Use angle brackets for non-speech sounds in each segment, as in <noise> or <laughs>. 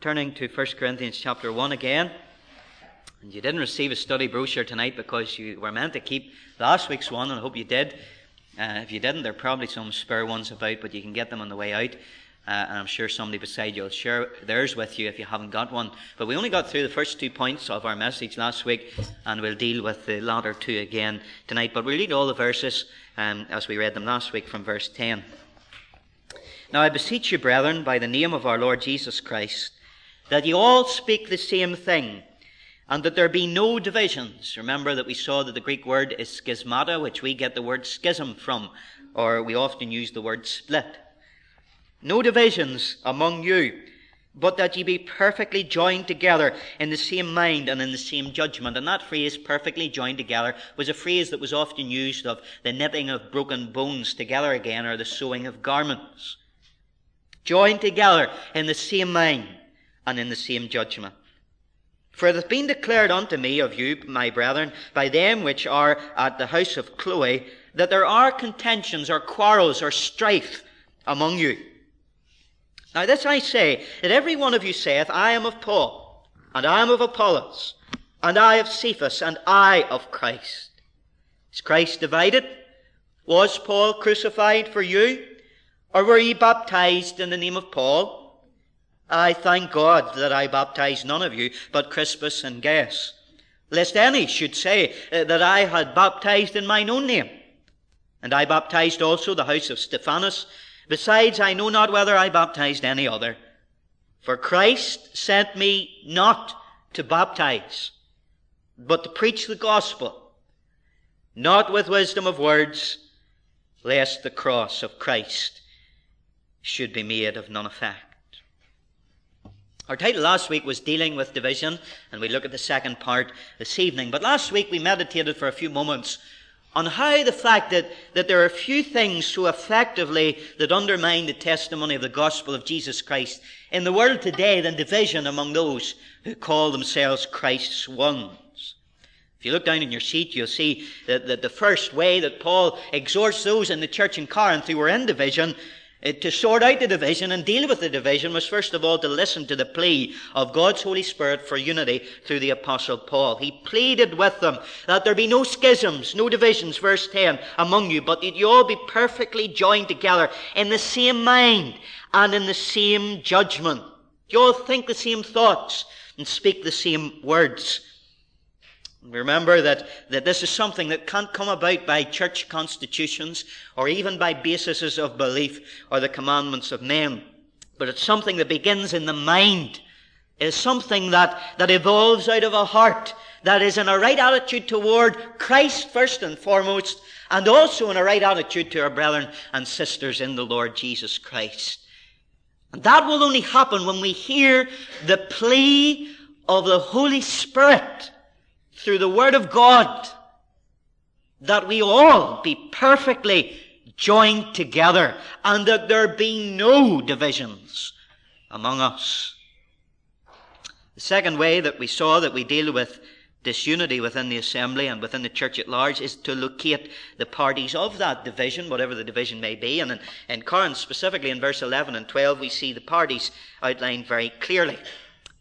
turning to 1 Corinthians chapter 1 again. And you didn't receive a study brochure tonight because you were meant to keep last week's one, and I hope you did. Uh, if you didn't, there are probably some spare ones about, but you can get them on the way out. Uh, and I'm sure somebody beside you will share theirs with you if you haven't got one. But we only got through the first two points of our message last week, and we'll deal with the latter two again tonight. But we'll read all the verses um, as we read them last week from verse 10. Now I beseech you, brethren, by the name of our Lord Jesus Christ, that ye all speak the same thing, and that there be no divisions. Remember that we saw that the Greek word is schismata, which we get the word schism from, or we often use the word split. No divisions among you, but that ye be perfectly joined together in the same mind and in the same judgment. And that phrase, perfectly joined together, was a phrase that was often used of the knitting of broken bones together again, or the sewing of garments. Joined together in the same mind and in the same judgment. For it hath been declared unto me of you, my brethren, by them which are at the house of Chloe, that there are contentions or quarrels or strife among you. Now this I say, that every one of you saith, I am of Paul, and I am of Apollos, and I of Cephas, and I of Christ. Is Christ divided? Was Paul crucified for you? Or were ye baptized in the name of Paul? I thank God that I baptized none of you but Crispus and Gaius, lest any should say uh, that I had baptized in mine own name. And I baptized also the house of Stephanas. Besides, I know not whether I baptized any other. For Christ sent me not to baptize, but to preach the gospel, not with wisdom of words, lest the cross of Christ should be made of none effect. Our title last week was Dealing with Division, and we look at the second part this evening. But last week we meditated for a few moments on how the fact that, that there are few things so effectively that undermine the testimony of the gospel of Jesus Christ in the world today than division among those who call themselves Christ's ones. If you look down in your seat, you'll see that, that the first way that Paul exhorts those in the church in Corinth who were in division to sort out the division and deal with the division was first of all to listen to the plea of God's Holy Spirit for unity through the Apostle Paul. He pleaded with them that there be no schisms, no divisions, verse 10, among you, but that you all be perfectly joined together in the same mind and in the same judgment. You all think the same thoughts and speak the same words. Remember that, that this is something that can't come about by church constitutions or even by bases of belief or the commandments of men. But it's something that begins in the mind. It is something that, that evolves out of a heart that is in a right attitude toward Christ first and foremost, and also in a right attitude to our brethren and sisters in the Lord Jesus Christ. And that will only happen when we hear the plea of the Holy Spirit through the Word of God that we all be perfectly joined together and that there be no divisions among us. The second way that we saw that we deal with disunity within the assembly and within the church at large is to locate the parties of that division, whatever the division may be. And in, in Corinth, specifically in verse 11 and 12, we see the parties outlined very clearly.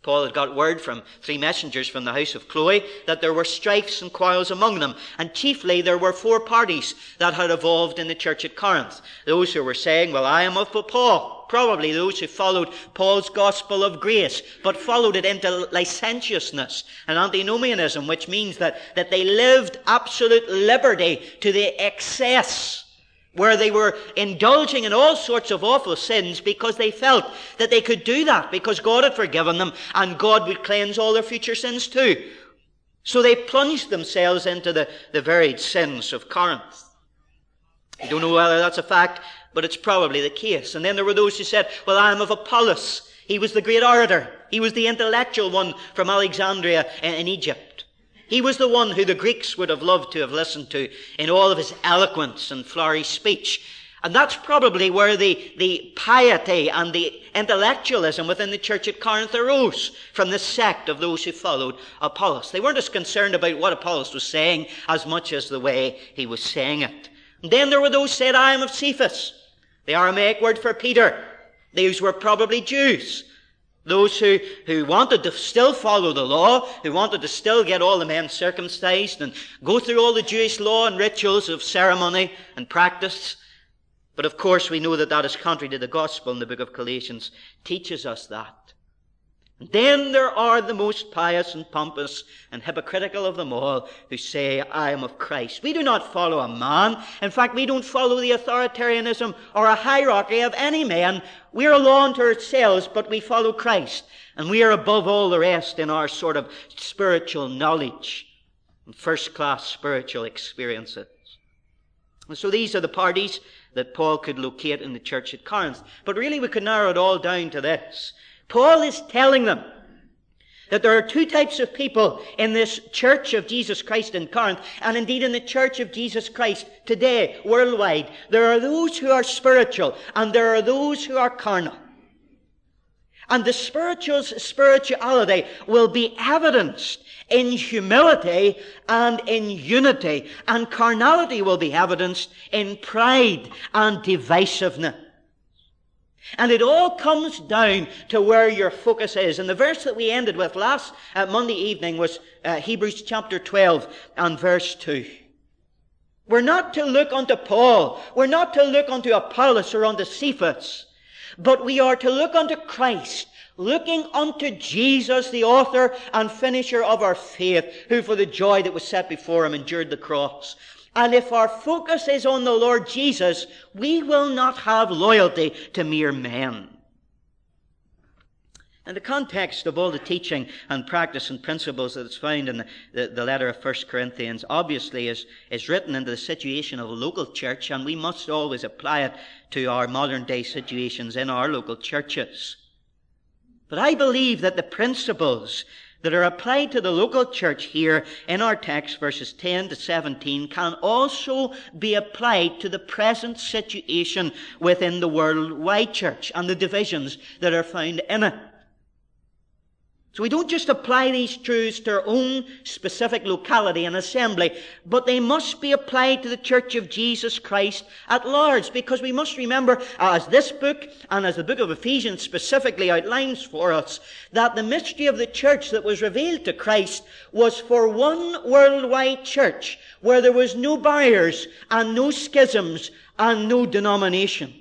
Paul had got word from three messengers from the house of Chloe that there were strifes and quarrels among them. And chiefly there were four parties that had evolved in the church at Corinth. Those who were saying, well, I am of Paul. Probably those who followed Paul's gospel of grace, but followed it into licentiousness and antinomianism, which means that, that they lived absolute liberty to the excess where they were indulging in all sorts of awful sins because they felt that they could do that because God had forgiven them and God would cleanse all their future sins too. So they plunged themselves into the, the varied sins of Corinth. I don't know whether that's a fact, but it's probably the case. And then there were those who said, well, I am of Apollos. He was the great orator. He was the intellectual one from Alexandria in Egypt. He was the one who the Greeks would have loved to have listened to in all of his eloquence and flowery speech. And that's probably where the, the piety and the intellectualism within the church at Corinth arose from the sect of those who followed Apollos. They weren't as concerned about what Apollos was saying as much as the way he was saying it. And then there were those said, I am of Cephas, the Aramaic word for Peter. These were probably Jews. Those who, who wanted to still follow the law, who wanted to still get all the men circumcised and go through all the Jewish law and rituals of ceremony and practice. But of course, we know that that is contrary to the gospel, and the book of Galatians teaches us that. Then there are the most pious and pompous and hypocritical of them all who say, I am of Christ. We do not follow a man. In fact, we don't follow the authoritarianism or a hierarchy of any man. We are law unto ourselves, but we follow Christ. And we are above all the rest in our sort of spiritual knowledge and first class spiritual experiences. And so these are the parties that Paul could locate in the church at Corinth. But really we could narrow it all down to this. Paul is telling them that there are two types of people in this church of Jesus Christ in Corinth, and indeed in the church of Jesus Christ today, worldwide. There are those who are spiritual, and there are those who are carnal. And the spiritual's spirituality will be evidenced in humility and in unity, and carnality will be evidenced in pride and divisiveness. And it all comes down to where your focus is. And the verse that we ended with last uh, Monday evening was uh, Hebrews chapter 12 and verse 2. We're not to look unto Paul. We're not to look unto Apollos or unto Cephas. But we are to look unto Christ, looking unto Jesus, the author and finisher of our faith, who for the joy that was set before him endured the cross. And if our focus is on the Lord Jesus, we will not have loyalty to mere men. And the context of all the teaching and practice and principles that is found in the, the, the, letter of 1 Corinthians obviously is, is written into the situation of a local church, and we must always apply it to our modern day situations in our local churches. But I believe that the principles that are applied to the local church here in our text, verses 10 to 17, can also be applied to the present situation within the worldwide church and the divisions that are found in it. So we don't just apply these truths to our own specific locality and assembly, but they must be applied to the Church of Jesus Christ at large, because we must remember, as this book and as the book of Ephesians specifically outlines for us, that the mystery of the church that was revealed to Christ was for one worldwide church, where there was no barriers and no schisms and no denomination.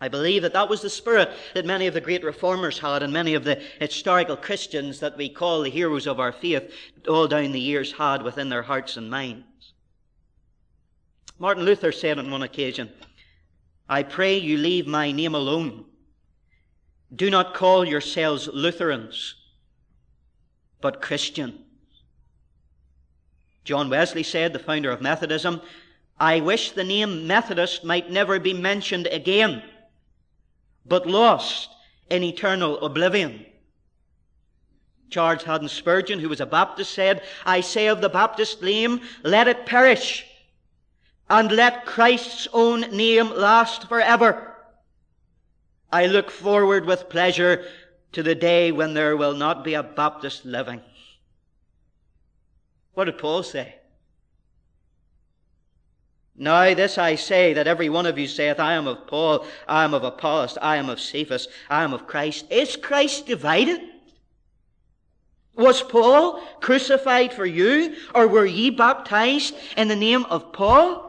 I believe that that was the spirit that many of the great reformers had and many of the historical Christians that we call the heroes of our faith all down the years had within their hearts and minds. Martin Luther said on one occasion, I pray you leave my name alone. Do not call yourselves Lutherans, but Christian. John Wesley said, the founder of Methodism, I wish the name Methodist might never be mentioned again but lost in eternal oblivion. Charles Haddon Spurgeon, who was a Baptist, said, I say of the Baptist name, let it perish, and let Christ's own name last forever. I look forward with pleasure to the day when there will not be a Baptist living. What did Paul say? Now this I say, that every one of you saith, I am of Paul, I am of Apollos, I am of Cephas, I am of Christ. Is Christ divided? Was Paul crucified for you, or were ye baptized in the name of Paul?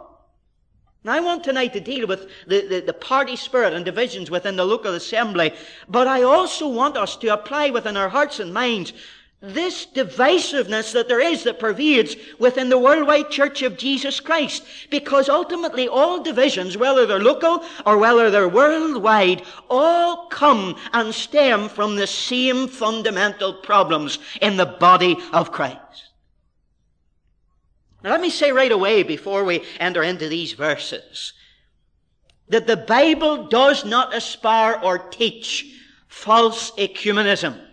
Now, I want tonight to deal with the, the, the, party spirit and divisions within the local assembly, but I also want us to apply within our hearts and minds this divisiveness that there is that pervades within the worldwide church of Jesus Christ. Because ultimately all divisions, whether they're local or whether they're worldwide, all come and stem from the same fundamental problems in the body of Christ. Now let me say right away before we enter into these verses that the Bible does not aspire or teach false ecumenism.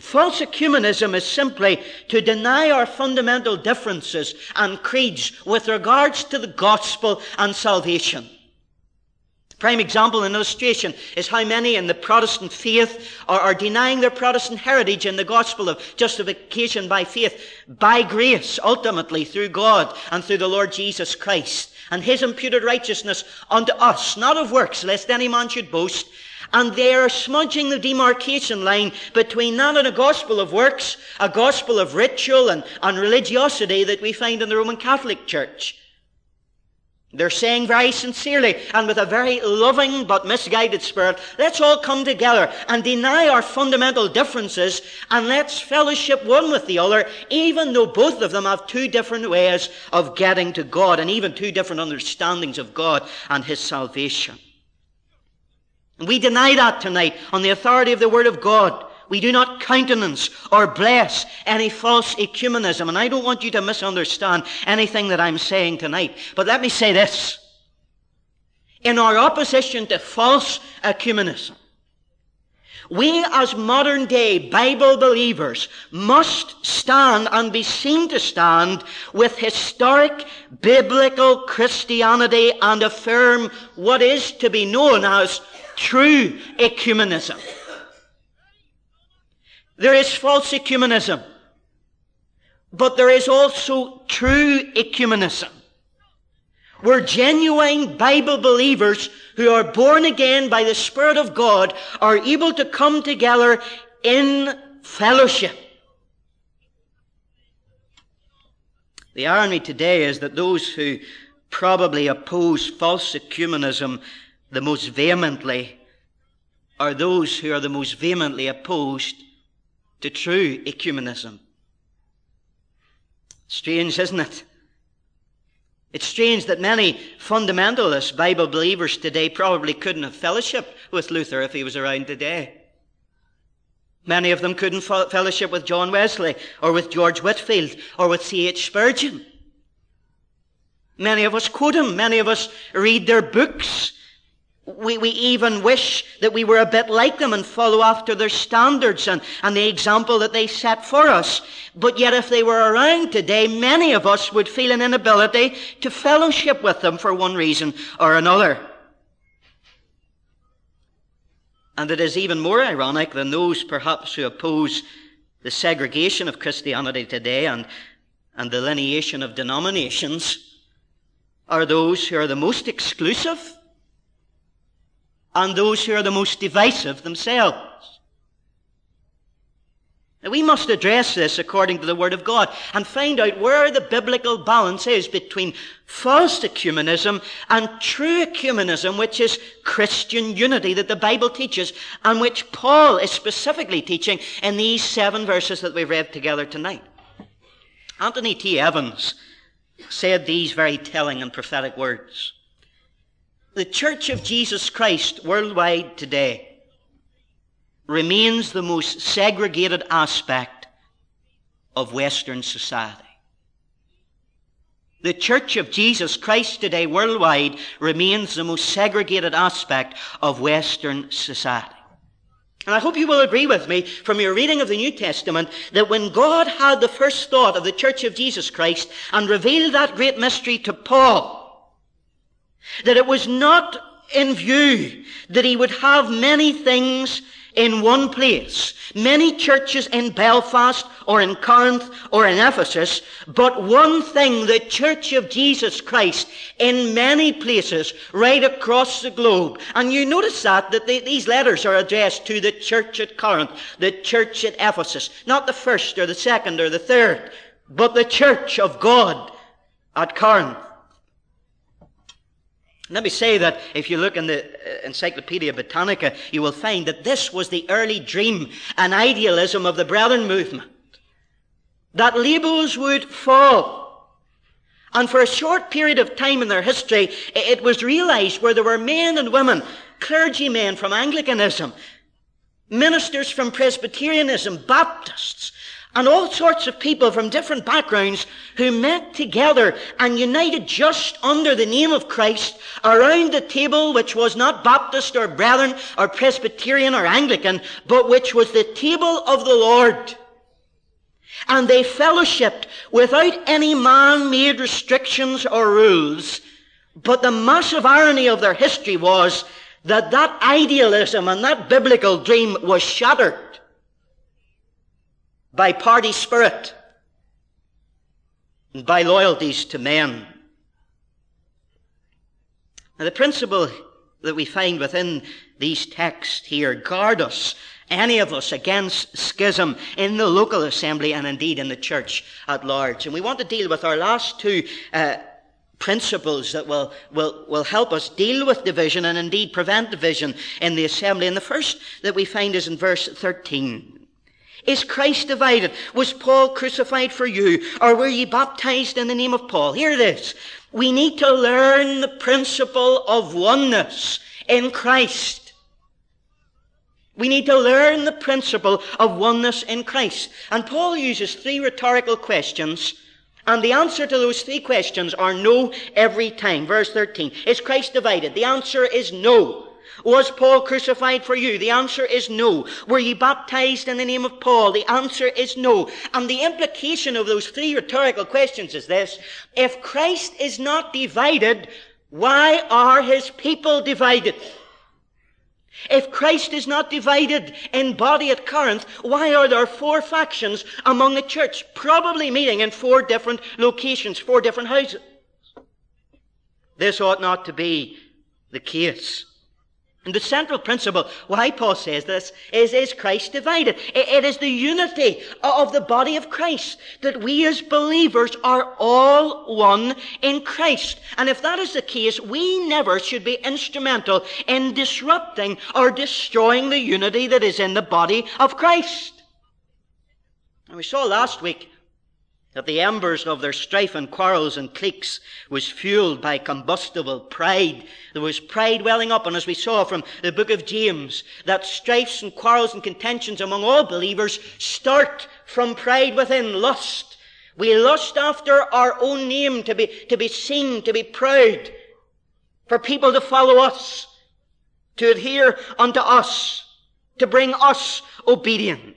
False ecumenism is simply to deny our fundamental differences and creeds with regards to the gospel and salvation. Prime example and illustration is how many in the Protestant faith are, are, denying their Protestant heritage in the gospel of justification by faith, by grace, ultimately through God and through the Lord Jesus Christ, and his imputed righteousness unto us, not of works, lest any man should boast. And they are smudging the demarcation line between that and a gospel of works, a gospel of ritual and, and religiosity that we find in the Roman Catholic Church. They're saying very sincerely and with a very loving but misguided spirit, let's all come together and deny our fundamental differences and let's fellowship one with the other, even though both of them have two different ways of getting to God and even two different understandings of God and His salvation. We deny that tonight on the authority of the Word of God. We do not countenance or bless any false ecumenism. And I don't want you to misunderstand anything that I'm saying tonight. But let me say this. In our opposition to false ecumenism, we as modern day Bible believers must stand and be seen to stand with historic biblical Christianity and affirm what is to be known as true ecumenism. There is false ecumenism. But there is also true ecumenism. Where genuine Bible believers who are born again by the Spirit of God are able to come together in fellowship. The irony today is that those who probably oppose false ecumenism the most vehemently are those who are the most vehemently opposed to true ecumenism. Strange, isn't it? It's strange that many fundamentalist Bible believers today probably couldn't have fellowship with Luther if he was around today. Many of them couldn't fellowship with John Wesley or with George Whitefield or with C.H. Spurgeon. Many of us quote him. Many of us read their books. We, we even wish that we were a bit like them and follow after their standards and, and the example that they set for us. But yet if they were around today, many of us would feel an inability to fellowship with them for one reason or another. And it is even more ironic than those perhaps who oppose the segregation of Christianity today and, and the lineation of denominations are those who are the most exclusive and those who are the most divisive themselves. Now, we must address this according to the Word of God and find out where the biblical balance is between false ecumenism and true ecumenism, which is Christian unity that the Bible teaches and which Paul is specifically teaching in these seven verses that we've read together tonight. Anthony T. Evans said these very telling and prophetic words. The Church of Jesus Christ worldwide today remains the most segregated aspect of Western society. The Church of Jesus Christ today worldwide remains the most segregated aspect of Western society. And I hope you will agree with me from your reading of the New Testament that when God had the first thought of the Church of Jesus Christ and revealed that great mystery to Paul, that it was not in view that he would have many things in one place, many churches in Belfast or in Corinth or in Ephesus, but one thing, the Church of Jesus Christ in many places right across the globe. And you notice that, that they, these letters are addressed to the church at Corinth, the church at Ephesus, not the first or the second or the third, but the church of God at Corinth. Let me say that if you look in the uh, Encyclopedia Britannica, you will find that this was the early dream and idealism of the Brethren movement. That labels would fall. And for a short period of time in their history, it was realized where there were men and women, clergymen from Anglicanism, ministers from Presbyterianism, Baptists, and all sorts of people from different backgrounds who met together and united just under the name of Christ around the table which was not Baptist or Brethren or Presbyterian or Anglican, but which was the table of the Lord. And they fellowshipped without any man-made restrictions or rules But the massive irony of their history was that that idealism and that biblical dream was shattered by party spirit and by loyalties to men. Now, the principle that we find within these texts here guard us, any of us, against schism in the local assembly and indeed in the church at large. And we want to deal with our last two uh, principles that will, will, will help us deal with division and indeed prevent division in the assembly. And the first that we find is in verse 13. Is Christ divided? Was Paul crucified for you? Or were ye baptized in the name of Paul? Hear this. We need to learn the principle of oneness in Christ. We need to learn the principle of oneness in Christ. And Paul uses three rhetorical questions and the answer to those three questions are no every time. Verse 13. Is Christ divided? The answer is no. Was Paul crucified for you? The answer is no. Were ye baptized in the name of Paul? The answer is no. And the implication of those three rhetorical questions is this. If Christ is not divided, why are his people divided? If Christ is not divided in body at Corinth, why are there four factions among the church, probably meeting in four different locations, four different houses? This ought not to be the case. And the central principle why Paul says this is, is Christ divided? it is the unity of the body of Christ that we as believers are all one in Christ. And if that is the case, we never should be instrumental in disrupting or destroying the unity that is in the body of Christ. And we saw last week that the embers of their strife and quarrels and cliques was fueled by combustible pride. There was pride welling up, and as we saw from the book of James, that strifes and quarrels and contentions among all believers start from pride within lust. We lust after our own name to be, to be seen, to be proud, for people to follow us, to adhere unto us, to bring us obedience.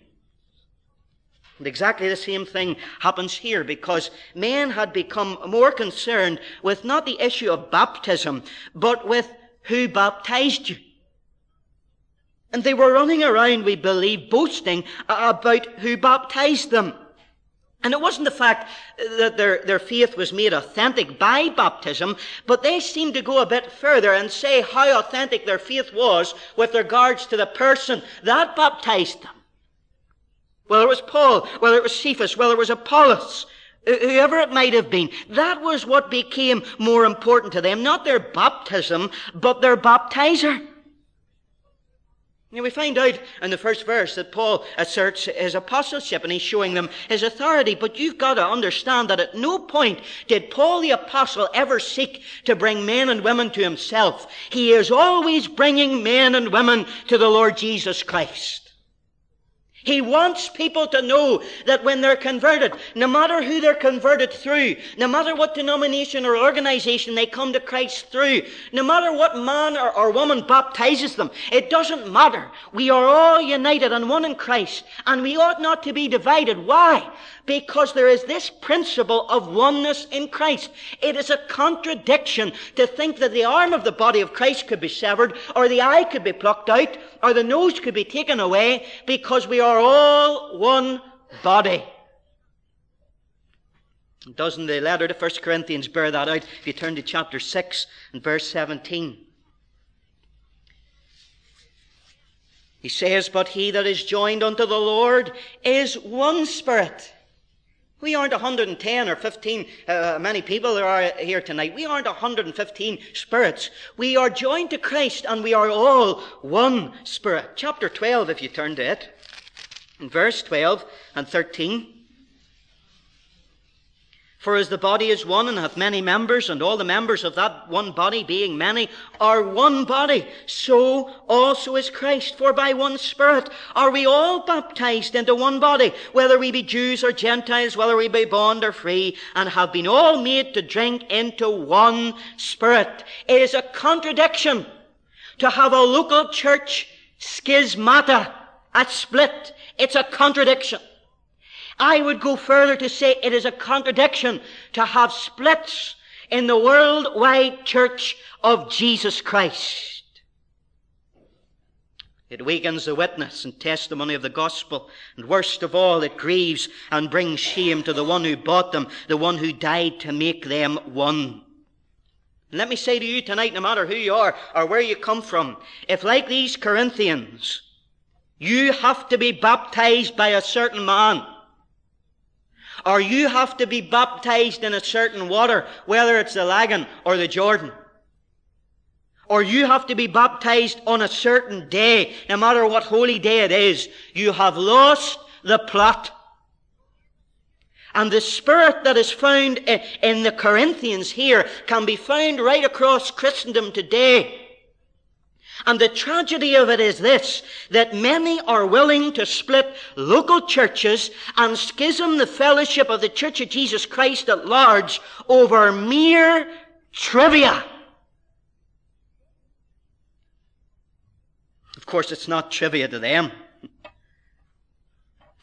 And exactly the same thing happens here because men had become more concerned with not the issue of baptism, but with who baptized you. And they were running around, we believe, boasting about who baptized them. And it wasn't the fact that their, their faith was made authentic by baptism, but they seemed to go a bit further and say how authentic their faith was with regards to the person that baptized them. Whether it was Paul, whether it was Cephas, whether it was Apollos, uh, whoever it might have been, that was what became more important to them. Not their baptism, but their baptizer. Now we find out in the first verse that Paul asserts his apostleship and he's showing them his authority. But you've got to understand that at no point did Paul the apostle ever seek to bring men and women to himself. He is always bringing men and women to the Lord Jesus Christ. He wants people to know that when they're converted, no matter who they're converted through, no matter what denomination or organization they come to Christ through, no matter what man or, or woman baptizes them, it doesn't matter. We are all united and one in Christ, and we ought not to be divided. Why? Because there is this principle of oneness in Christ. It is a contradiction to think that the arm of the body of Christ could be severed, or the eye could be plucked out, or the nose could be taken away, because we are all one body. Doesn't the letter to 1 Corinthians bear that out? If you turn to chapter 6 and verse 17. He says, But he that is joined unto the Lord is one spirit. We aren't 110 or 15, uh, many people there are here tonight. We aren't 115 spirits. We are joined to Christ and we are all one spirit. Chapter 12, if you turn to it, in verse 12 and 13. For as the body is one and hath many members, and all the members of that one body, being many, are one body, so also is Christ. For by one Spirit are we all baptized into one body, whether we be Jews or Gentiles, whether we be bond or free, and have been all made to drink into one Spirit. It is a contradiction to have a local church schismata, a split. It's a contradiction. I would go further to say it is a contradiction to have splits in the worldwide church of Jesus Christ. It weakens the witness and testimony of the gospel. And worst of all, it grieves and brings shame to the one who bought them, the one who died to make them one. And let me say to you tonight, no matter who you are or where you come from, if like these Corinthians, you have to be baptized by a certain man, or you have to be baptized in a certain water, whether it's the Lagan or the Jordan, or you have to be baptized on a certain day, no matter what holy day it is, you have lost the plot. And the spirit that is found in the Corinthians here can be found right across Christendom today. And the tragedy of it is this, that many are willing to split local churches and schism the fellowship of the Church of Jesus Christ at large over mere trivia. Of course, it's not trivia to them.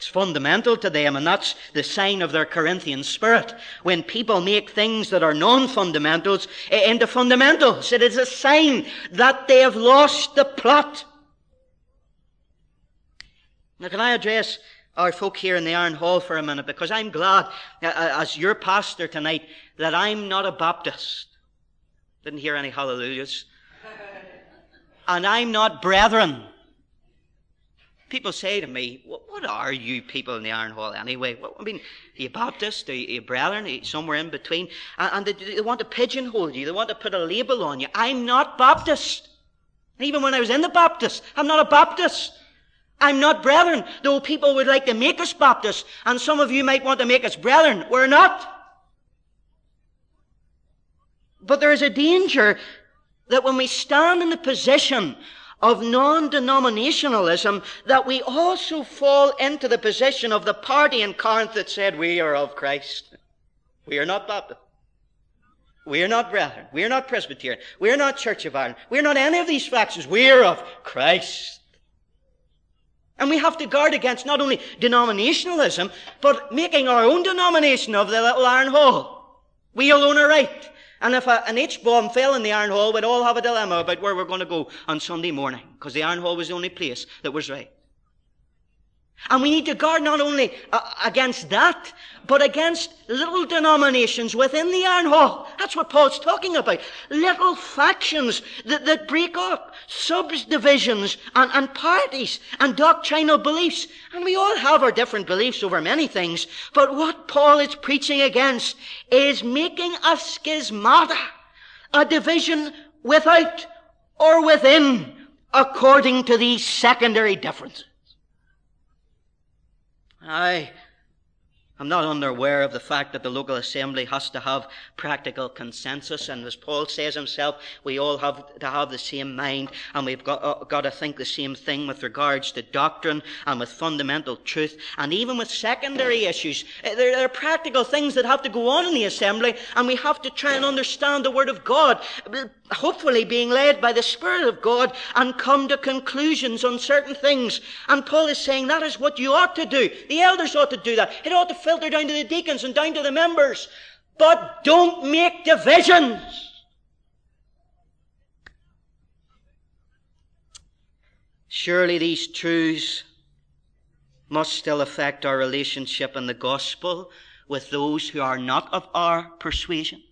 It's fundamental to them, and that's the sign of their Corinthian spirit. When people make things that are non fundamentals into fundamentals, it is a sign that they have lost the plot. Now, can I address our folk here in the Iron Hall for a minute? Because I'm glad, uh, uh, as your pastor tonight, that I'm not a Baptist. Didn't hear any hallelujahs <laughs> and I'm not brethren. People say to me, what are you people in the Iron Hall anyway? I mean, are you Baptist? Are you brethren? Are you somewhere in between? And they, they want to pigeonhole you. They want to put a label on you. I'm not Baptist. And even when I was in the Baptist, I'm not a Baptist. I'm not brethren, though people would like to make us Baptists, and some of you might want to make us brethren. We're not. But there is a danger that when we stand in the position of non-denominationalism, that we also fall into the position of the party in Corinth that said, we are of Christ. We are not Baptist. We are not brethren. We are not Presbyterian. We are not Church of Ireland. We are not any of these factions. We are of Christ. And we have to guard against not only denominationalism, but making our own denomination of the little Iron Hall. We alone are right. And if a, an H bomb fell in the Iron Hall, we'd all have a dilemma about where we're going to go on Sunday morning, because the Iron Hall was the only place that was right. And we need to guard not only uh, against that, but against little denominations within the iron hall. That's what Paul's talking about. Little factions that, that break up, subdivisions and, and parties and doctrinal beliefs. And we all have our different beliefs over many things. But what Paul is preaching against is making a schismata, a division without or within, according to these secondary differences. I I'm not unaware of the fact that the local assembly has to have practical consensus, and as Paul says himself, we all have to have the same mind, and we've got, uh, got to think the same thing with regards to doctrine and with fundamental truth, and even with secondary issues. Uh, there, there are practical things that have to go on in the assembly, and we have to try and understand the Word of God, hopefully being led by the Spirit of God, and come to conclusions on certain things. And Paul is saying that is what you ought to do. The elders ought to do that. It ought to filter down to the deacons and down to the members. But don't make divisions. Surely these truths must still affect our relationship in the gospel with those who are not of our persuasion.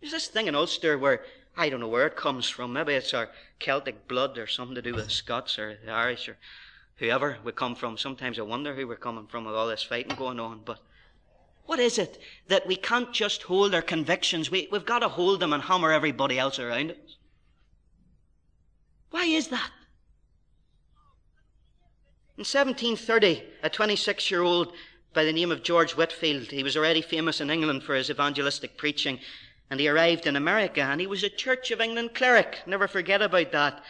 There's this thing in Ulster where I don't know where it comes from. Maybe it's our Celtic blood or something to do with the Scots or the Irish or whoever we come from. Sometimes I wonder who we're coming from with all this fighting going on. But what is it that we can't just hold our convictions? We, we've got to hold them and hammer everybody else around us. Why is that? In 1730, a 26 year old by the name of George Whitefield, he was already famous in England for his evangelistic preaching, and he arrived in America, and he was a Church of England cleric. Never forget about that.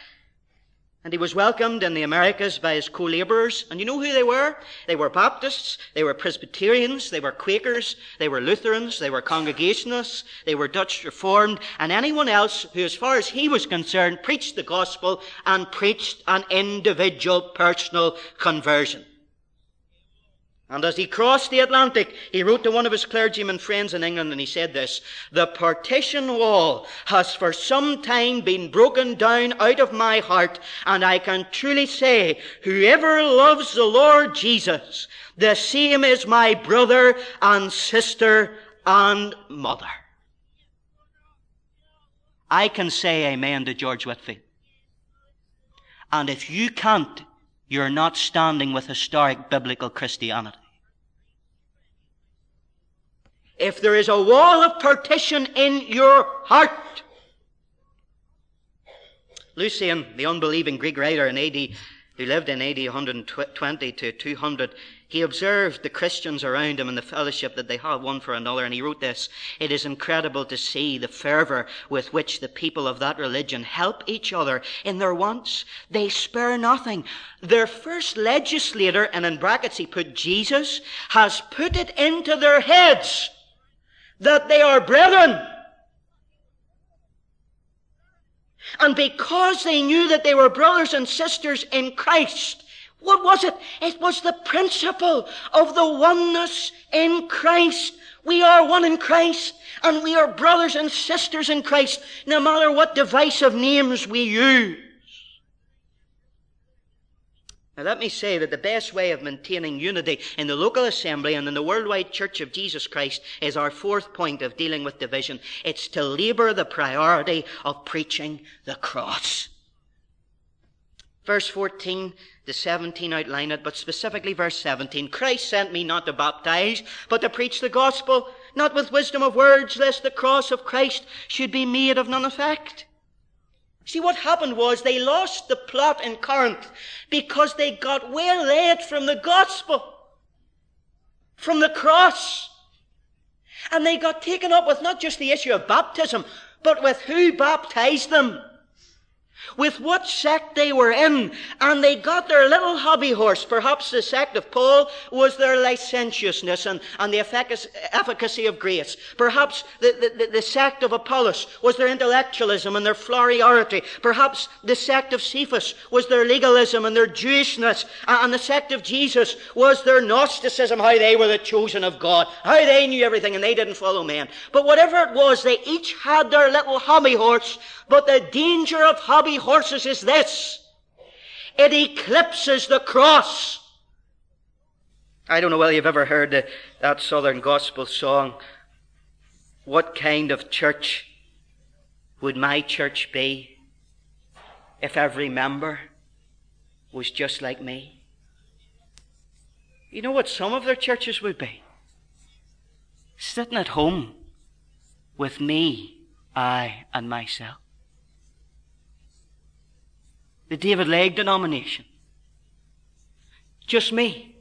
And he was welcomed in the Americas by his co-laborers. And you know who they were? They were Baptists, they were Presbyterians, they were Quakers, they were Lutherans, they were Congregationalists, they were Dutch Reformed, and anyone else who, as far as he was concerned, preached the gospel and preached an individual personal conversion. And as he crossed the Atlantic, he wrote to one of his clergyman friends in England and he said this, The partition wall has for some time been broken down out of my heart, and I can truly say, whoever loves the Lord Jesus, the same is my brother and sister and mother. I can say amen to George Whitefield. And if you can't, you're not standing with historic biblical Christianity. If there is a wall of partition in your heart, Lucian, the unbelieving Greek writer in AD, who lived in AD 120 to 200, he observed the Christians around him and the fellowship that they had one for another, and he wrote this It is incredible to see the fervor with which the people of that religion help each other in their wants. They spare nothing. Their first legislator, and in brackets he put Jesus, has put it into their heads that they are brethren. And because they knew that they were brothers and sisters in Christ, what was it? It was the principle of the oneness in Christ. We are one in Christ, and we are brothers and sisters in Christ, no matter what divisive names we use. Now, let me say that the best way of maintaining unity in the local assembly and in the worldwide church of Jesus Christ is our fourth point of dealing with division. It's to labor the priority of preaching the cross. Verse 14 to 17 outline it, but specifically verse 17. Christ sent me not to baptize, but to preach the gospel, not with wisdom of words, lest the cross of Christ should be made of none effect. See, what happened was they lost the plot in Corinth because they got well waylaid from the gospel, from the cross. And they got taken up with not just the issue of baptism, but with who baptized them with what sect they were in, and they got their little hobby horse. Perhaps the sect of Paul was their licentiousness and, and the efficacy of grace. Perhaps the, the, the sect of Apollos was their intellectualism and their flowery oratory. Perhaps the sect of Cephas was their legalism and their Jewishness. And the sect of Jesus was their Gnosticism, how they were the chosen of God, how they knew everything and they didn't follow men. But whatever it was, they each had their little hobby horse but the danger of hobby horses is this. It eclipses the cross. I don't know whether you've ever heard that Southern Gospel song. What kind of church would my church be if every member was just like me? You know what some of their churches would be? Sitting at home with me, I, and myself the David Legge denomination. Just me.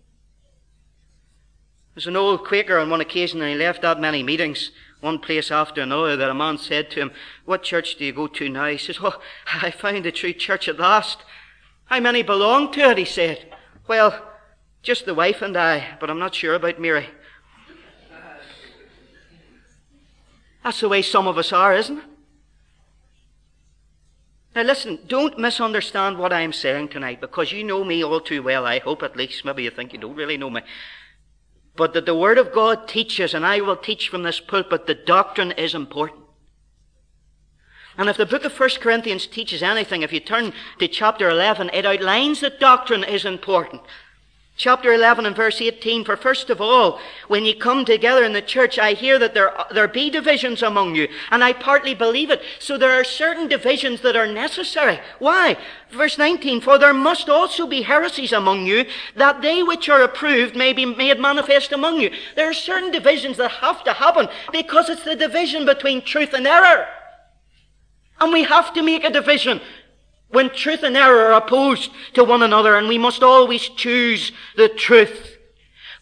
There's an old Quaker on one occasion, and he left that many meetings, one place after another, that a man said to him, What church do you go to now? He says, Oh, I found the true church at last. How many belong to it? He said. Well, just the wife and I, but I'm not sure about Mary. That's the way some of us are, isn't it? Now listen, don't misunderstand what I'm saying tonight because you know me all too well, I hope at least. Maybe you think you don't really know me. But that the Word of God teaches, and I will teach from this pulpit, the doctrine is important. And if the book of 1 Corinthians teaches anything, if you turn to chapter 11, it outlines that doctrine is important. Chapter 11 and verse 18, for first of all, when you come together in the church, I hear that there, there be divisions among you, and I partly believe it. So there are certain divisions that are necessary. Why? Verse 19, for there must also be heresies among you, that they which are approved may be made manifest among you. There are certain divisions that have to happen, because it's the division between truth and error. And we have to make a division when truth and error are opposed to one another, and we must always choose the truth.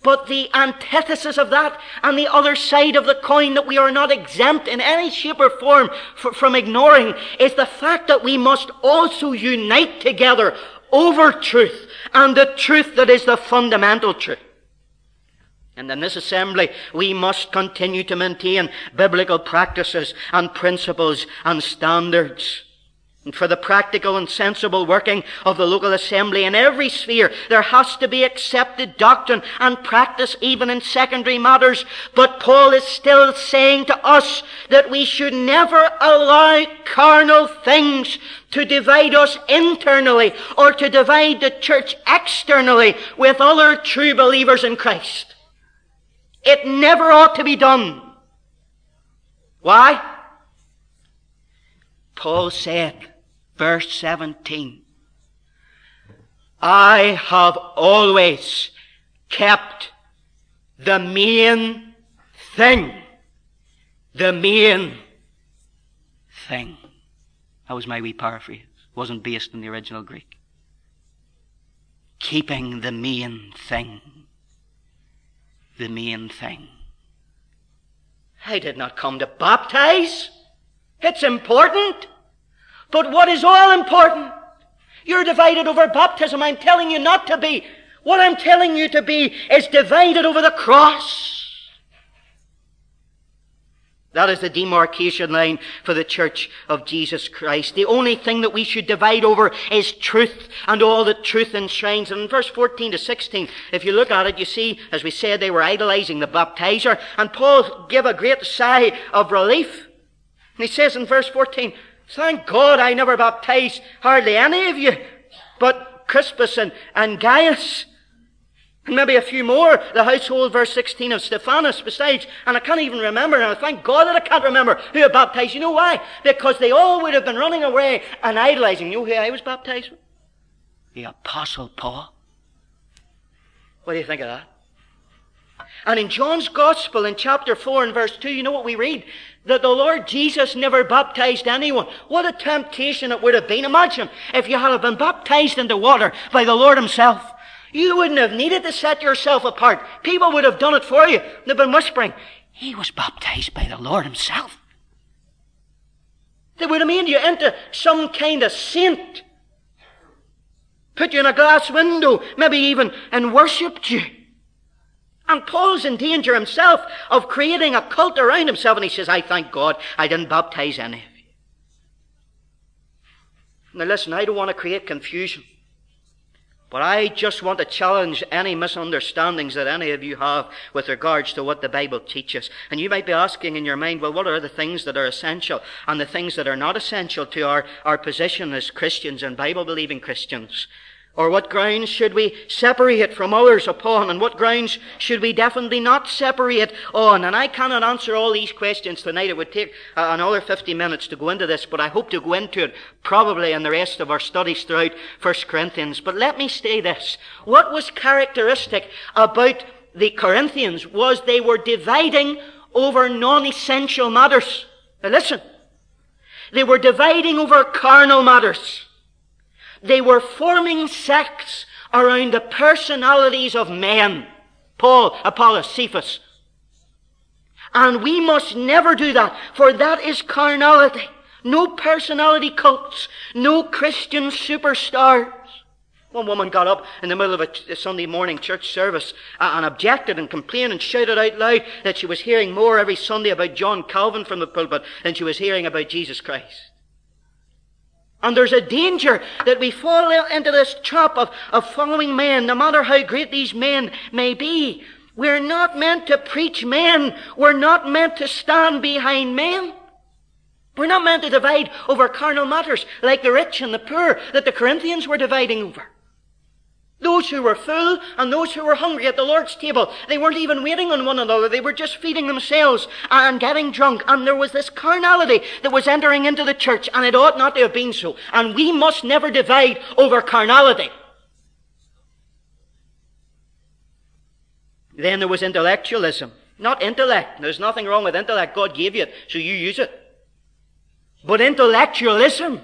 But the antithesis of that and the other side of the coin that we are not exempt in any shape or form from ignoring is the fact that we must also unite together over truth and the truth that is the fundamental truth. And in this assembly, we must continue to maintain biblical practices and principles and standards. And for the practical and sensible working of the local assembly in every sphere, there has to be accepted doctrine and practice even in secondary matters. But Paul is still saying to us that we should never allow carnal things to divide us internally or to divide the church externally with other true believers in Christ. It never ought to be done. Why? Paul said, verse 17, I have always kept the main thing. The main thing. That was my wee paraphrase. Wasn't based in the original Greek. Keeping the main thing. The main thing. I did not come to baptize. It's important. But what is all important? You're divided over baptism. I'm telling you not to be. What I'm telling you to be is divided over the cross. That is the demarcation line for the church of Jesus Christ. The only thing that we should divide over is truth and all that truth enshrines. And in verse 14 to 16, if you look at it, you see, as we said, they were idolizing the baptizer. And Paul gave a great sigh of relief. And he says in verse 14, Thank God I never baptized hardly any of you, but Crispus and, and Gaius. And maybe a few more, the household, verse 16 of Stephanus, besides. And I can't even remember, and I thank God that I can't remember who I baptized. You know why? Because they all would have been running away and idolizing. You know who I was baptized with? The Apostle Paul. What do you think of that? And in John's Gospel in chapter 4 and verse 2, you know what we read? That the Lord Jesus never baptized anyone. What a temptation it would have been. Imagine if you had been baptized into water by the Lord Himself. You wouldn't have needed to set yourself apart. People would have done it for you. They've been whispering, He was baptized by the Lord Himself. They would have made you into some kind of saint. Put you in a glass window, maybe even, and worshipped you. And Paul's in danger himself of creating a cult around himself, and he says, I thank God I didn't baptize any of you. Now listen, I don't want to create confusion. But I just want to challenge any misunderstandings that any of you have with regards to what the Bible teaches. And you might be asking in your mind, well, what are the things that are essential and the things that are not essential to our, our position as Christians and Bible believing Christians? Or what grounds should we separate from others upon? And what grounds should we definitely not separate on? And I cannot answer all these questions tonight. It would take uh, another 50 minutes to go into this, but I hope to go into it probably in the rest of our studies throughout 1 Corinthians. But let me say this. What was characteristic about the Corinthians was they were dividing over non-essential matters. Now listen. They were dividing over carnal matters. They were forming sects around the personalities of men. Paul, Apollos, Cephas. And we must never do that, for that is carnality. No personality cults, no Christian superstars. One woman got up in the middle of a Sunday morning church service and objected and complained and shouted out loud that she was hearing more every Sunday about John Calvin from the pulpit than she was hearing about Jesus Christ. And there's a danger that we fall into this trap of, of following men, no matter how great these men may be. We're not meant to preach men. We're not meant to stand behind men. We're not meant to divide over carnal matters like the rich and the poor that the Corinthians were dividing over. Those who were full and those who were hungry at the Lord's table, they weren't even waiting on one another. They were just feeding themselves and getting drunk. And there was this carnality that was entering into the church, and it ought not to have been so. And we must never divide over carnality. Then there was intellectualism. Not intellect. There's nothing wrong with intellect. God gave you it, so you use it. But intellectualism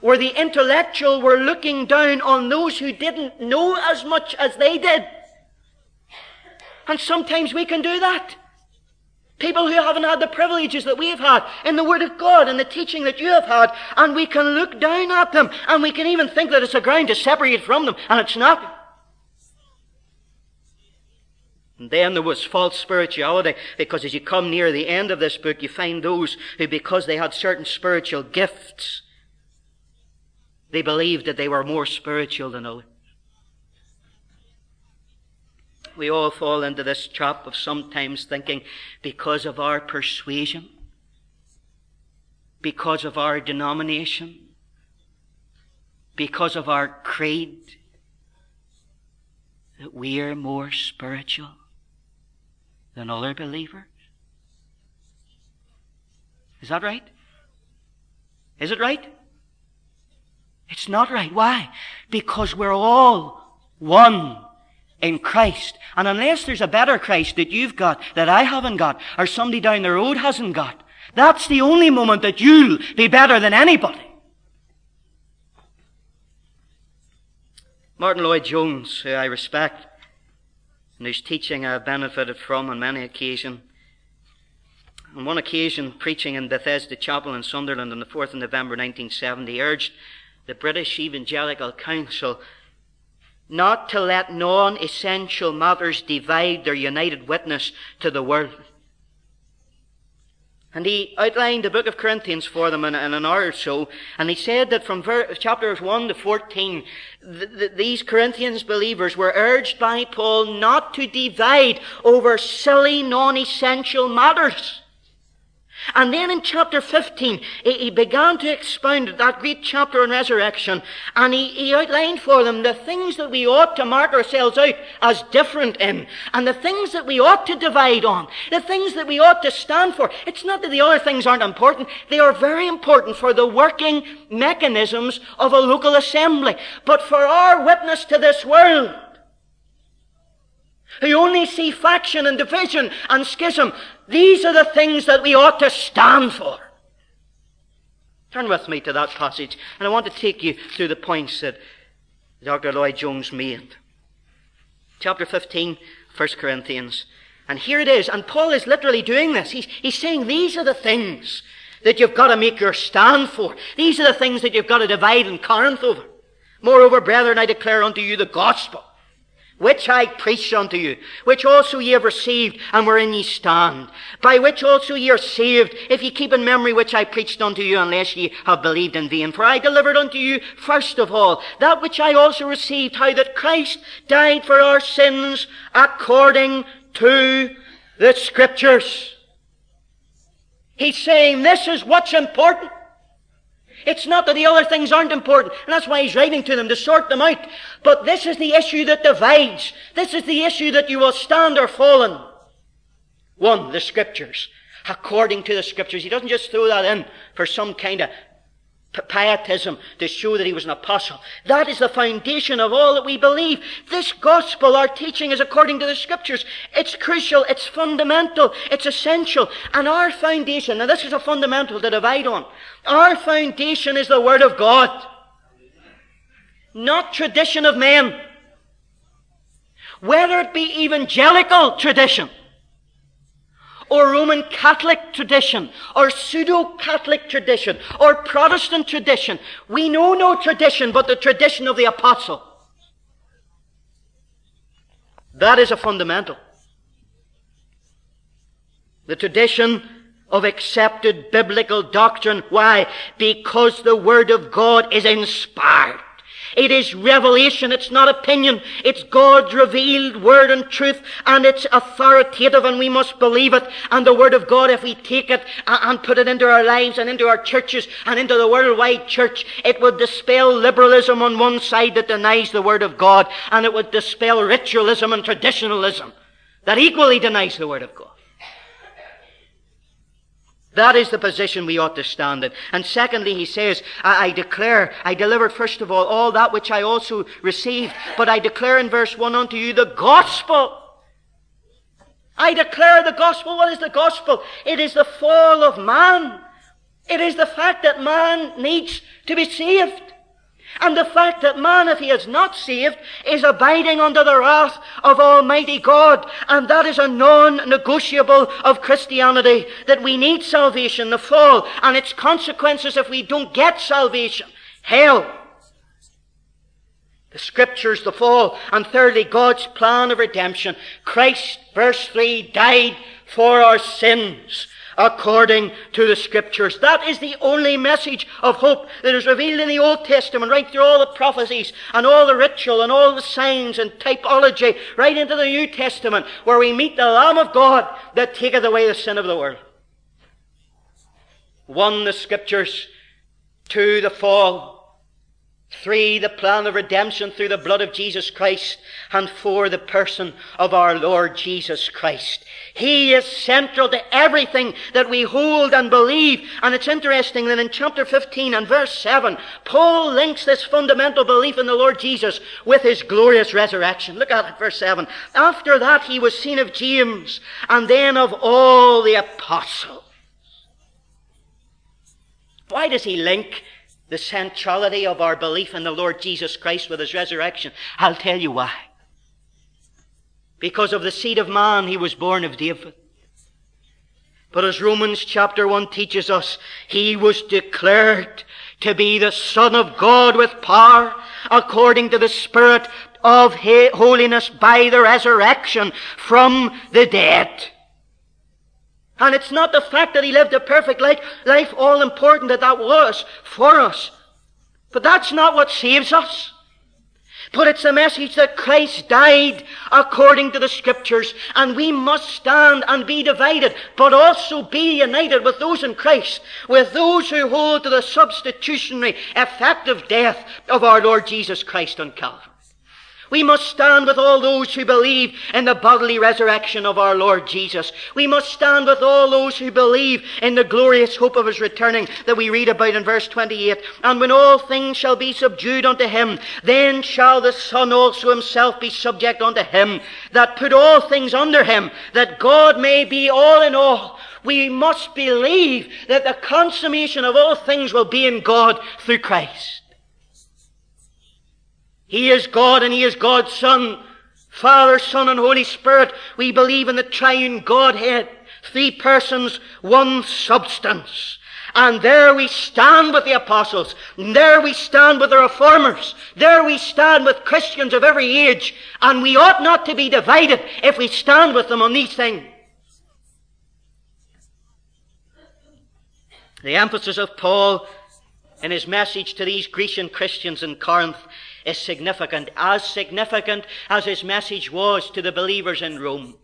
where the intellectual were looking down on those who didn't know as much as they did. And sometimes we can do that. People who haven't had the privileges that we have had in the Word of God and the teaching that you have had, and we can look down at them, and we can even think that it's a ground to separate from them, and it's not. And then there was false spirituality, because as you come near the end of this book, you find those who, because they had certain spiritual gifts, They believed that they were more spiritual than others. We all fall into this trap of sometimes thinking because of our persuasion, because of our denomination, because of our creed, that we're more spiritual than other believers. Is that right? Is it right? It's not right. Why? Because we're all one in Christ. And unless there's a better Christ that you've got, that I haven't got, or somebody down the road hasn't got, that's the only moment that you'll be better than anybody. Martyn Lloyd-Jones, who I respect, and whose teaching I have benefited from on many occasions, on one occasion, preaching in Bethesda Chapel in Sunderland on the 4th of November 1970, urged the British Evangelical Council not to let non essential matters divide their united witness to the world. And he outlined the book of Corinthians for them in, in an hour or so, and he said that from ver- chapters 1 to 14, th- th- these Corinthians believers were urged by Paul not to divide over silly, non-essential matters. And then in chapter 15, he began to expound that great chapter on resurrection, and he, he, outlined for them the things that we ought to mark ourselves out as different in, and the things that we ought to divide on, the things that we ought to stand for. It's not that the other things aren't important. They are very important for the working mechanisms of a local assembly. But for our witness to this world, who only see faction and division and schism. These are the things that we ought to stand for. Turn with me to that passage, and I want to take you through the points that Dr. Lloyd-Jones made. Chapter 15, 1 Corinthians. And here it is, and Paul is literally doing this. He's, he's saying these are the things that you've got to make your stand for. These are the things that you've got to divide in Corinth over. Moreover, brethren, I declare unto you the gospel which I preached unto you, which also ye have received, and wherein ye stand, by which also ye are saved, if ye keep in memory which I preached unto you, unless ye have believed in vain. For I delivered unto you, first of all, that which I also received, how that Christ died for our sins according to the Scriptures. He's saying this is what's important. It's not that the other things aren't important, and that's why he's writing to them to sort them out. But this is the issue that divides. This is the issue that you will stand or fall in. One, the scriptures. According to the scriptures. He doesn't just throw that in for some kind of pietism to show that he was an apostle. That is the foundation of all that we believe. This gospel, our teaching, is according to the scriptures. It's crucial, it's fundamental, it's essential. And our foundation, now this is a fundamental to divide on, our foundation is the Word of God. Not tradition of men. Whether it be evangelical tradition, or Roman Catholic tradition, or pseudo-Catholic tradition, or Protestant tradition. We know no tradition but the tradition of the apostle. That is a fundamental. The tradition of accepted biblical doctrine. Why? Because the Word of God is inspired. It is revelation. It's not opinion. It's God's revealed word and truth, and it's authoritative, and we must believe it. And the word of God, if we take it and put it into our lives and into our churches and into the worldwide church, it would dispel liberalism on one side that denies the word of God, and it would dispel ritualism and traditionalism that equally denies the word of God. That is the position we ought to stand in. And secondly, he says, I, I, declare, I delivered first of all all that which I also received, but I declare in verse 1 unto you the gospel. I declare the gospel. What is the gospel? It is the fall of man. It is the fact that man needs to be saved. And the fact that man, if he is not saved, is abiding under the wrath of Almighty God. And that is a non-negotiable of Christianity, that we need salvation, the fall, and its consequences if we don't get salvation. Hell. The scriptures, the fall, and thirdly, God's plan of redemption. Christ, verse 3, died for our sins according to the Scriptures. That is the only message of hope that is revealed in the Old Testament, right through all the prophecies and all the ritual and all the signs and typology, right into the New Testament, where we meet the Lamb of God that taketh away the sin of the world. One, the Scriptures. Two, the fall. Three, the plan of redemption through the blood of Jesus Christ. And four, the person of our Lord Jesus Christ. He is central to everything that we hold and believe. And it's interesting that in chapter 15 and verse 7, Paul links this fundamental belief in the Lord Jesus with his glorious resurrection. Look at it, verse 7. After that, he was seen of James and then of all the apostles. Why does he link the centrality of our belief in the Lord Jesus Christ with his resurrection? I'll tell you why. Because of the seed of man, he was born of David. But as Romans chapter 1 teaches us, he was declared to be the Son of God with power according to the Spirit of holiness by the resurrection from the dead. And it's not the fact that he lived a perfect life, life all important that that was for us. But that's not what saves us. But it's the message that Christ died according to the scriptures, and we must stand and be divided, but also be united with those in Christ, with those who hold to the substitutionary, effective death of our Lord Jesus Christ on Calvary. We must stand with all those who believe in the bodily resurrection of our Lord Jesus. We must stand with all those who believe in the glorious hope of his returning that we read about in verse 28. And when all things shall be subdued unto him, then shall the Son also himself be subject unto him that put all things under him, that God may be all in all. We must believe that the consummation of all things will be in God through Christ. He is God and He is God's Son. Father, Son, and Holy Spirit. We believe in the triune Godhead. Three persons, one substance. And there we stand with the apostles. There we stand with the reformers. There we stand with Christians of every age. And we ought not to be divided if we stand with them on these things. The emphasis of Paul in his message to these Grecian Christians in Corinth is significant, as significant as his message was to the believers in Rome.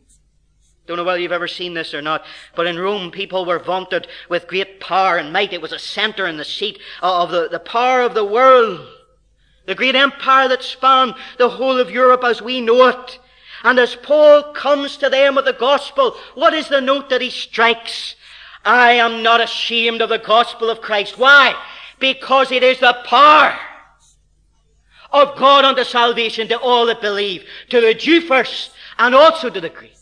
Don't know whether you've ever seen this or not, but in Rome people were vaunted with great power and might. It was a center and the seat of the, the power of the world. The great empire that spanned the whole of Europe as we know it. And as Paul comes to them with the gospel, what is the note that he strikes? I am not ashamed of the gospel of Christ. Why? Because it is the power of God unto salvation to all that believe, to the Jew first, and also to the Greek.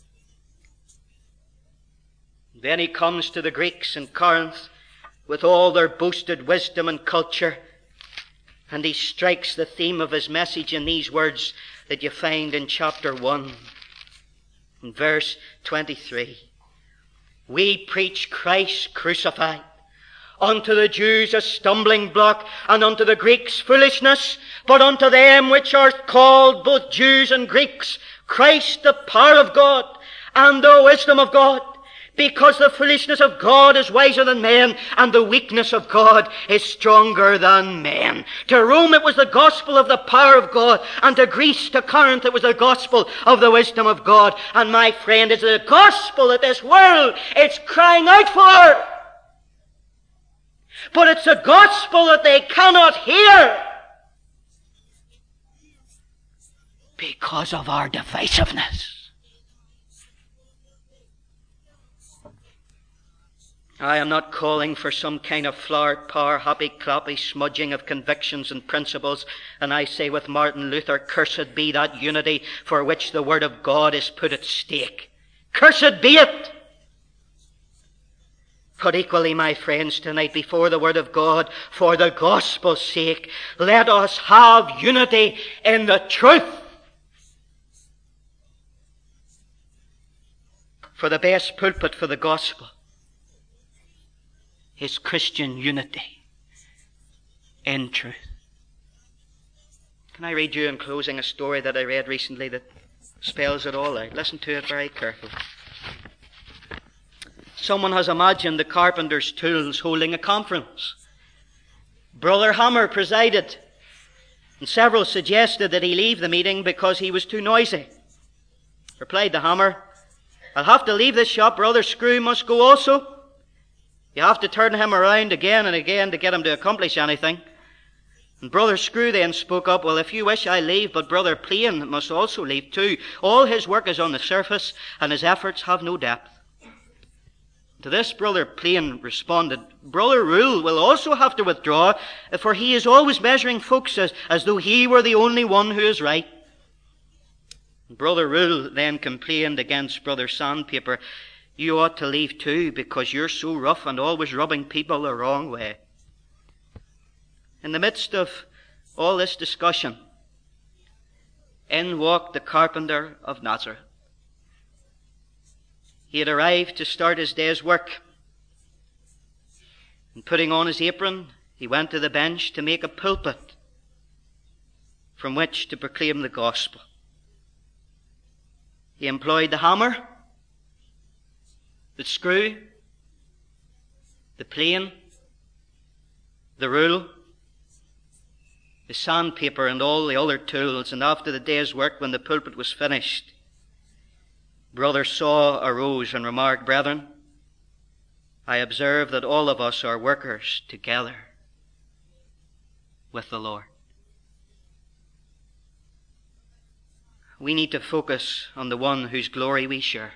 Then he comes to the Greeks in Corinth with all their boasted wisdom and culture, and he strikes the theme of his message in these words that you find in chapter 1, in verse 23. We preach Christ crucified unto the Jews a stumbling block, and unto the Greeks foolishness, but unto them which are called both Jews and Greeks, Christ the power of God, and the wisdom of God. Because the foolishness of God is wiser than men, and the weakness of God is stronger than men. To Rome it was the gospel of the power of God, and to Greece, to Corinth, it was the gospel of the wisdom of God. And my friend, it's the gospel that this world is crying out for. But it's a gospel that they cannot hear because of our divisiveness. I am not calling for some kind of flower power, happy clappy smudging of convictions and principles. And I say with Martin Luther, cursed be that unity for which the Word of God is put at stake. Cursed be it! But equally, my friends, tonight, before the Word of God, for the gospel's sake, let us have unity in the truth. For the best pulpit for the gospel is Christian unity in truth. Can I read you in closing a story that I read recently that spells it all out? Listen to it very carefully. Someone has imagined the carpenter's tools holding a conference. Brother Hammer presided, and several suggested that he leave the meeting because he was too noisy. Replied the Hammer, I'll have to leave this shop. Brother Screw must go also. You have to turn him around again and again to get him to accomplish anything. And Brother Screw then spoke up, Well, if you wish, I leave, but Brother Plane must also leave too. All his work is on the surface, and his efforts have no depth. To this, Brother Plane responded, Brother Rule will also have to withdraw, for he is always measuring folks as, as though he were the only one who is right. Brother Rule then complained against Brother Sandpaper, You ought to leave too, because you're so rough and always rubbing people the wrong way. In the midst of all this discussion, in walked the carpenter of Nazareth. He had arrived to start his day's work. And putting on his apron, he went to the bench to make a pulpit from which to proclaim the gospel. He employed the hammer, the screw, the plane, the rule, the sandpaper and all the other tools, and after the day's work, when the pulpit was finished, Brother Saw arose and remarked, Brethren, I observe that all of us are workers together with the Lord. We need to focus on the one whose glory we share,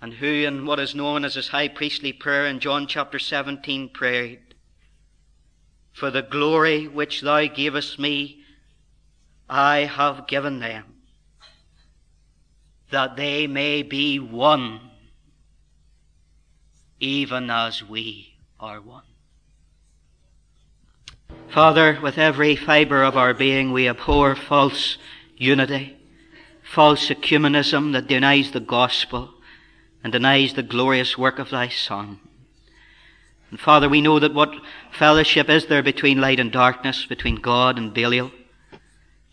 and who, in what is known as his high priestly prayer in John chapter 17, prayed, for the glory which thou gavest me, I have given them, that they may be one, even as we are one. Father, with every fibre of our being, we abhor false unity, false ecumenism that denies the gospel and denies the glorious work of thy Son. And Father, we know that what fellowship is there between light and darkness, between God and Belial.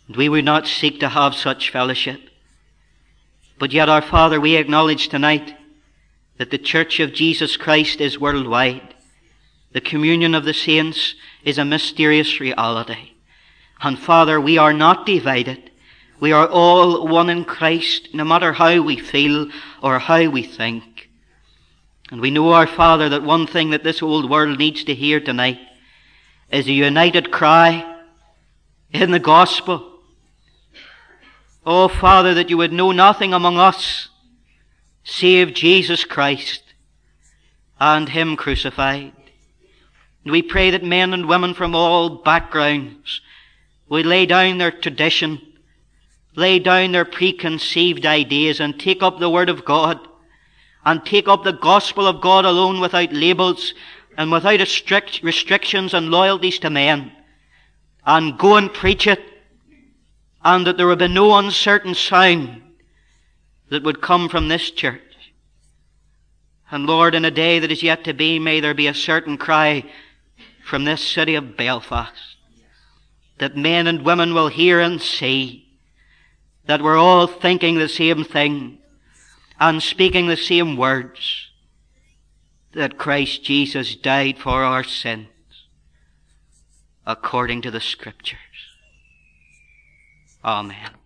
And we would not seek to have such fellowship. But yet, our Father, we acknowledge tonight that the Church of Jesus Christ is worldwide. The communion of the saints is a mysterious reality. And Father, we are not divided. We are all one in Christ, no matter how we feel or how we think. And we know, our Father, that one thing that this old world needs to hear tonight is a united cry in the gospel. Oh, Father, that you would know nothing among us save Jesus Christ and Him crucified. And we pray that men and women from all backgrounds would lay down their tradition, lay down their preconceived ideas, and take up the Word of God and take up the gospel of God alone without labels and without strict restrictions and loyalties to men and go and preach it and that there would be no uncertain sign that would come from this church. And Lord, in a day that is yet to be, may there be a certain cry from this city of Belfast that men and women will hear and see that we're all thinking the same thing and speaking the same words that Christ Jesus died for our sins according to the Scriptures. Oh, Amen.